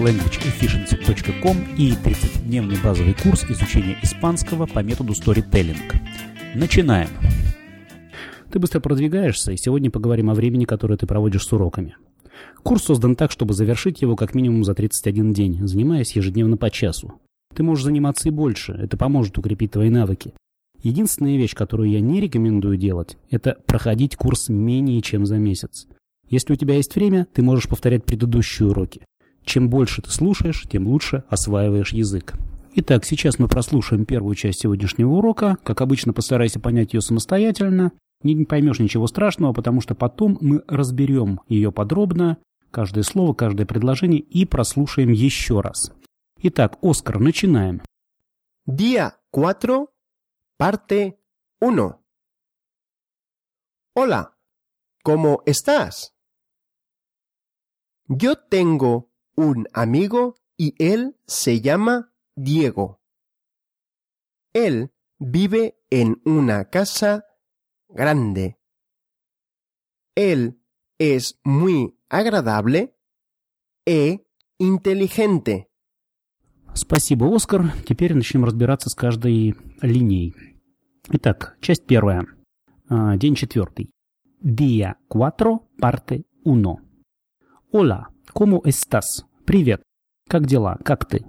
languageefficiency.com и 30-дневный базовый курс изучения испанского по методу Storytelling. Начинаем! Ты быстро продвигаешься, и сегодня поговорим о времени, которое ты проводишь с уроками. Курс создан так, чтобы завершить его как минимум за 31 день, занимаясь ежедневно по часу. Ты можешь заниматься и больше, это поможет укрепить твои навыки. Единственная вещь, которую я не рекомендую делать, это проходить курс менее чем за месяц. Если у тебя есть время, ты можешь повторять предыдущие уроки. Чем больше ты слушаешь, тем лучше осваиваешь язык. Итак, сейчас мы прослушаем первую часть сегодняшнего урока. Как обычно, постарайся понять ее самостоятельно. Не поймешь ничего страшного, потому что потом мы разберем ее подробно, каждое слово, каждое предложение и прослушаем еще раз. Итак, Оскар, начинаем. Día 4, parte 1. Hola, ¿cómo estás? Yo tengo un amigo y él se llama Diego. Él vive en una casa grande. Él es muy agradable e inteligente. Спасибо, Оскар. Теперь начнем разбираться с каждой линией. Итак, часть первая. А, День четвертый. Día 4, parte 1. Hola, ¿cómo estás? Привет. Как дела? Как ты?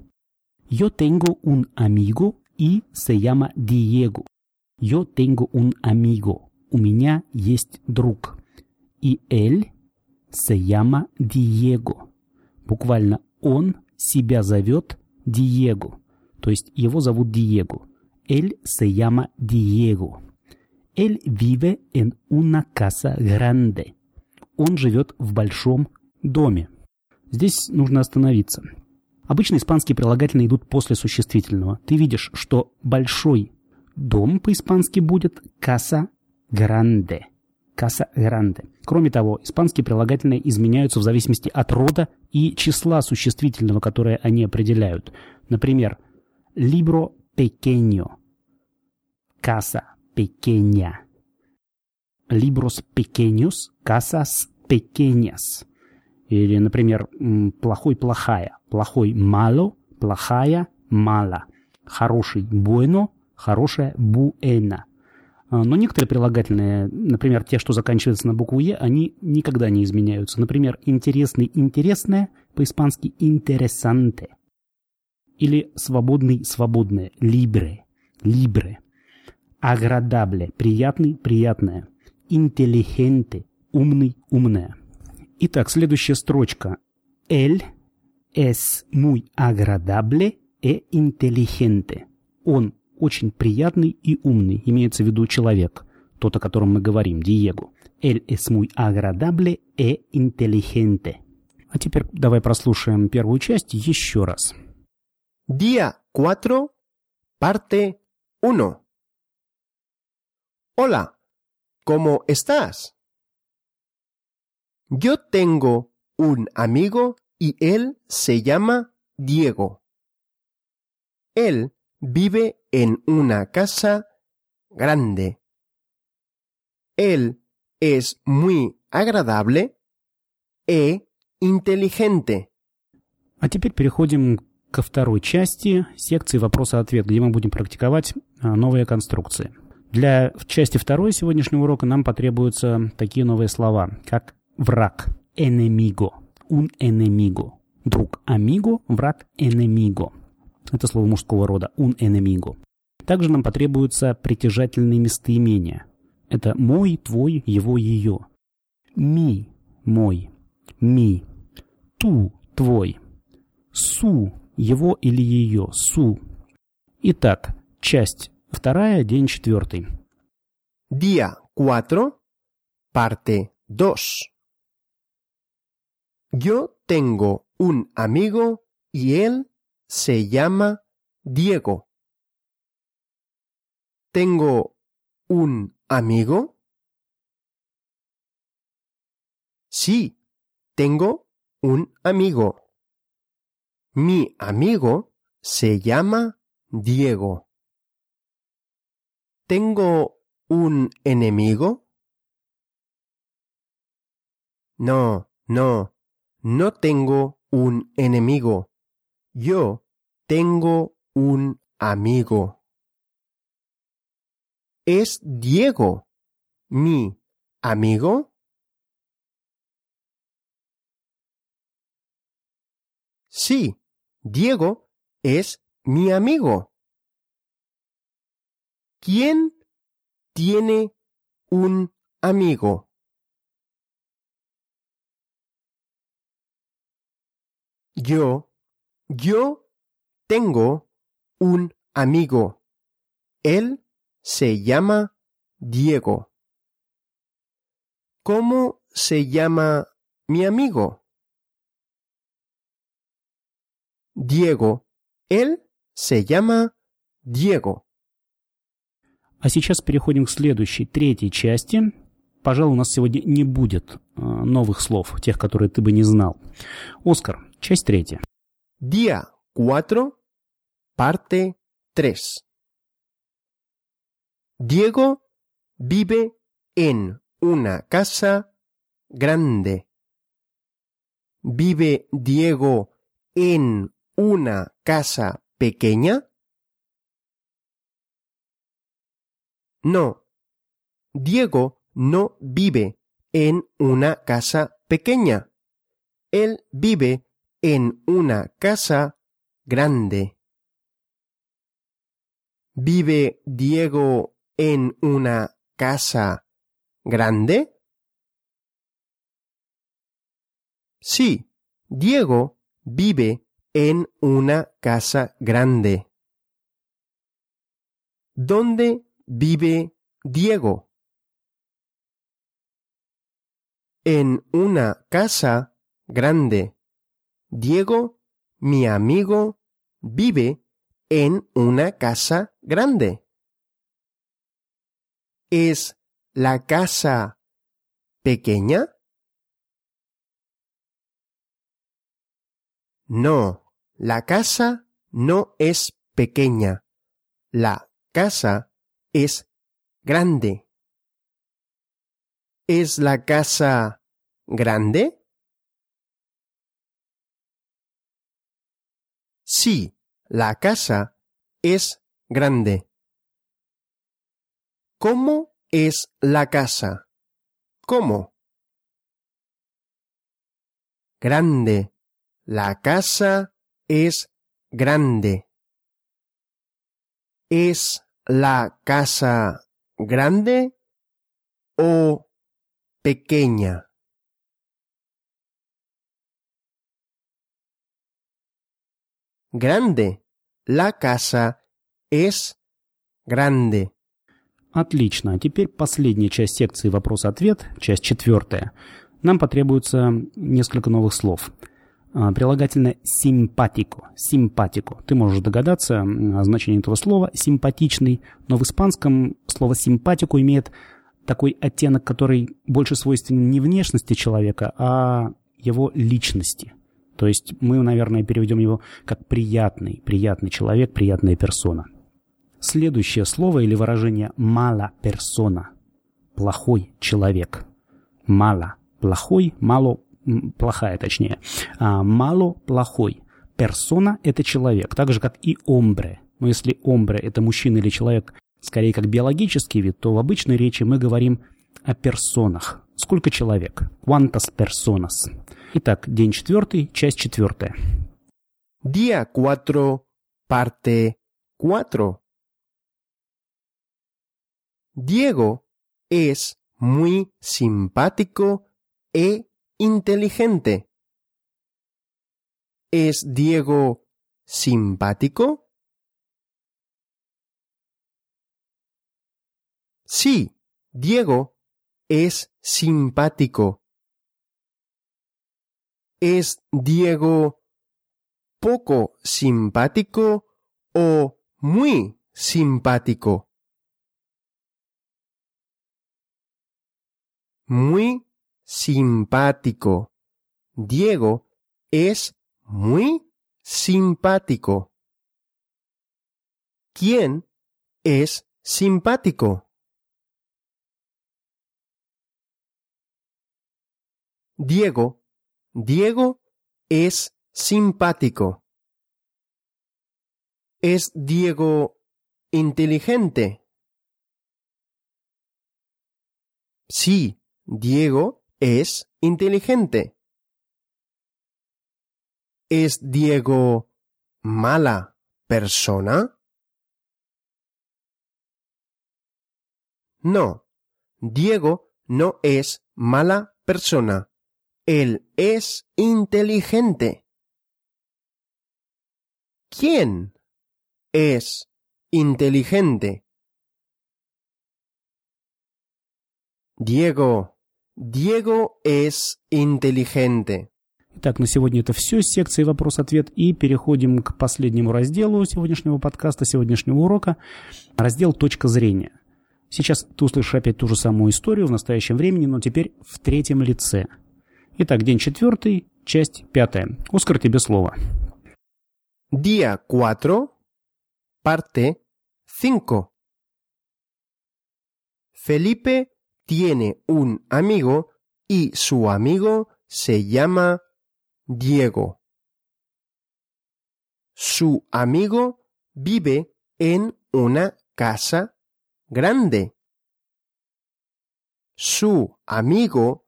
Yo tengo un amigo y se llama Diego. Yo tengo un amigo. У меня есть друг. И él se llama Diego. Буквально он себя зовет Диего. То есть его зовут Диего. Él se llama Diego. Él vive en una casa grande. Он живет в большом доме. Здесь нужно остановиться. Обычно испанские прилагательные идут после существительного. Ты видишь, что большой дом по-испански будет casa grande. Casa grande. Кроме того, испанские прилагательные изменяются в зависимости от рода и числа существительного, которое они определяют. Например, libro pequeño. Casa pequeña. Libros pequeños, casas pequeñas. Или, например, плохой плохая. Плохой malo, плохая мало. Хороший bueno, хорошая buena. Но некоторые прилагательные, например, те, что заканчиваются на букву «е», они никогда не изменяются. Например, интересный «интересное» по-испански «interesante». Или свободный «свободное» «libre», «libre». Agradable – приятный, приятное. Intelligente – умный, умная. Итак, следующая строчка. Él es muy agradable e inteligente. Он очень приятный и умный, имеется в виду человек, тот, о котором мы говорим, Диего. Él es muy agradable e inteligente. А теперь давай прослушаем первую часть еще раз. Día 4, parte 1. Hola, ¿cómo estás? Yo tengo un amigo y él se llama Diego. Él vive en una casa grande. Él es muy agradable e inteligente. А теперь переходим ко второй части секции «Вопрос-ответ», где мы будем практиковать а, новые конструкции. Для части второй сегодняшнего урока нам потребуются такие новые слова, как враг, enemigo, un enemigo, друг, amigo, враг, enemigo. Это слово мужского рода, un enemigo. Также нам потребуются притяжательные местоимения. Это мой, твой, его, ее. Ми, мой, ми. Ту, твой. Су, его или ее, су. Итак, часть Вторая, день четвертый. Día 4, parte 2. Yo tengo un amigo y él se llama Diego. ¿Tengo un amigo? Sí, tengo un amigo. Mi amigo se llama Diego. ¿Tengo un enemigo? No, no, no tengo un enemigo. Yo tengo un amigo. ¿Es Diego mi amigo? Sí, Diego es mi amigo. ¿Quién tiene un amigo? Yo, yo tengo un amigo. Él se llama Diego. ¿Cómo se llama mi amigo? Диего. Él se llama Диего. А сейчас переходим к следующей, третьей части. Пожалуй, у нас сегодня не будет э, новых слов, тех, которые ты бы не знал. Оскар, часть третья. Día 4, parte 3. Diego vive en una casa grande. ¿Vive Diego en una casa pequeña? No. Diego no vive en una casa pequeña. Él vive en una casa grande. ¿Vive Diego en una casa grande? Sí, Diego vive en una casa grande. ¿Dónde vive Diego? En una casa grande. Diego, mi amigo, vive en una casa grande. ¿Es la casa pequeña? No, la casa no es pequeña. La casa es grande. ¿Es la casa grande? Sí, la casa es grande. ¿Cómo es la casa? ¿Cómo? Grande. La casa es grande. ¿Es la casa grande o pequeña? Grande. La casa es grande. Отлично. А теперь последняя часть секции вопрос-ответ, часть четвертая. Нам потребуется несколько новых слов. А, прилагательное симпатико. Симпатико. Ты можешь догадаться о значении этого слова. Симпатичный. Но в испанском слово симпатику имеет такой оттенок, который больше свойственен не внешности человека, а его личности. То есть мы, наверное, переведем его как приятный, приятный человек, приятная персона. Следующее слово или выражение «мала персона» – плохой человек. Мало – плохой, мало – плохая точнее. А мало – плохой. Персона – это человек, так же, как и омбре. Но если омбре – это мужчина или человек, скорее как биологический вид, то в обычной речи мы говорим о персонах. Сколько человек? Quantas personas? Итак, день четвертый, часть четвертая. Día 4, parte 4. Diego es muy simpático e inteligente. ¿Es Diego simpático? Sí, Diego es simpático. ¿Es Diego poco simpático o muy simpático? Muy simpático. Diego es muy simpático. ¿Quién es simpático? Diego Diego es simpático. ¿Es Diego inteligente? Sí, Diego es inteligente. ¿Es Diego mala persona? No, Diego no es mala persona. Él es inteligente. ¿Quién es inteligente? Диего. Диего es inteligente. Итак, на сегодня это все из секции «Вопрос-ответ». И переходим к последнему разделу сегодняшнего подкаста, сегодняшнего урока. Раздел «Точка зрения». Сейчас ты услышишь опять ту же самую историю в настоящем времени, но теперь в третьем лице. Итак, день четвертый, часть пятая. Оскар, тебе слово. Día 4, parte 5. Felipe tiene un amigo y su amigo se llama Diego. Su amigo vive en una casa grande. Su amigo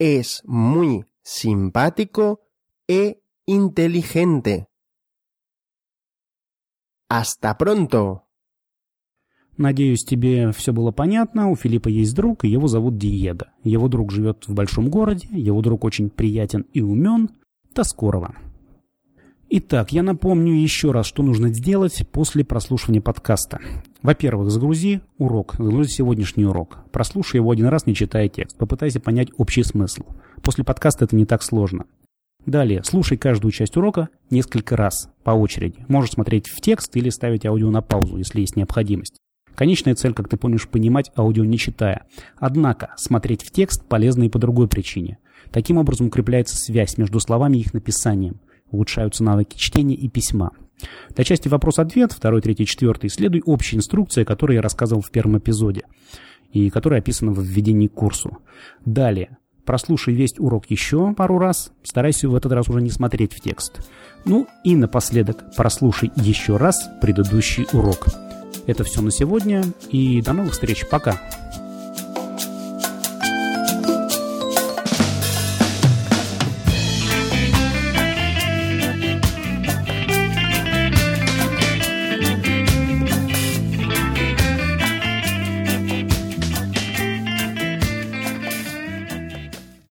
es muy simpático e inteligente. Hasta pronto. Надеюсь, тебе все было понятно. У Филиппа есть друг, и его зовут Диего. Его друг живет в большом городе, его друг очень приятен и умен. До скорого. Итак, я напомню еще раз, что нужно сделать после прослушивания подкаста. Во-первых, загрузи урок, загрузи сегодняшний урок. Прослушай его один раз, не читая текст. Попытайся понять общий смысл. После подкаста это не так сложно. Далее, слушай каждую часть урока несколько раз, по очереди. Можешь смотреть в текст или ставить аудио на паузу, если есть необходимость. Конечная цель, как ты помнишь, понимать аудио не читая. Однако, смотреть в текст полезно и по другой причине. Таким образом укрепляется связь между словами и их написанием улучшаются навыки чтения и письма. Для части вопрос-ответ, второй, третий, четвертый, следуй общей инструкции, которую я рассказывал в первом эпизоде и которая описана в введении к курсу. Далее, прослушай весь урок еще пару раз, старайся в этот раз уже не смотреть в текст. Ну и напоследок, прослушай еще раз предыдущий урок. Это все на сегодня, и до новых встреч, пока!